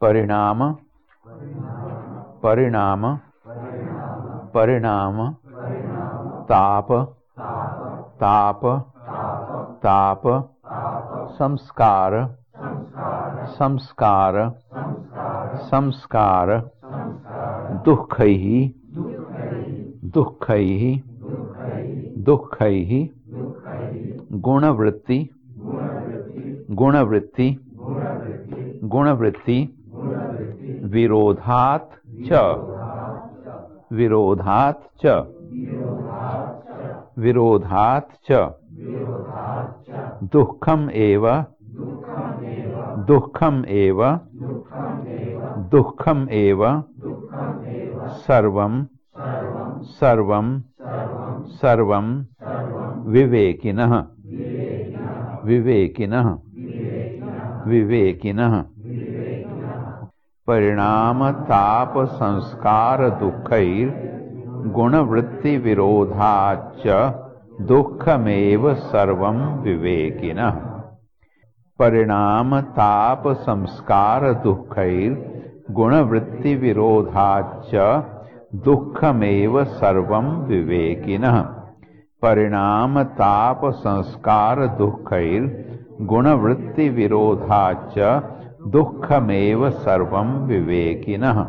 परिणाम परिणाम परिणाम, ताप ताप ताप, संस्कार संस्कार संस्कार, दुःखैः दुःखैः दुःखैः, गुणवृत्ति गुणवृत्ति गुणवृत्ति विरोधात् च। विरोधात् च। विरोधात् च। दुःखम एव। दुःखम एव। दुःखम एव। सर्वं सर्वं सर्वं विवेकिनः। विवेकिनः। विवेकिनः। परिणाम ताप संस्कार दुःखैर् गुणवृत्ति विरोधाच्च दुःखमेव सर्वं विवेकिनः। परिणाम ताप संस्कार दुःखैर् गुणवृत्ति विरोधाच्च दुःखमेव सर्वं विवेकिनः। परिणाम ताप संस्कार दुःखैर् गुणवृत्ति विरोधाच्च दुःखमेव सर्वं विवेकिनः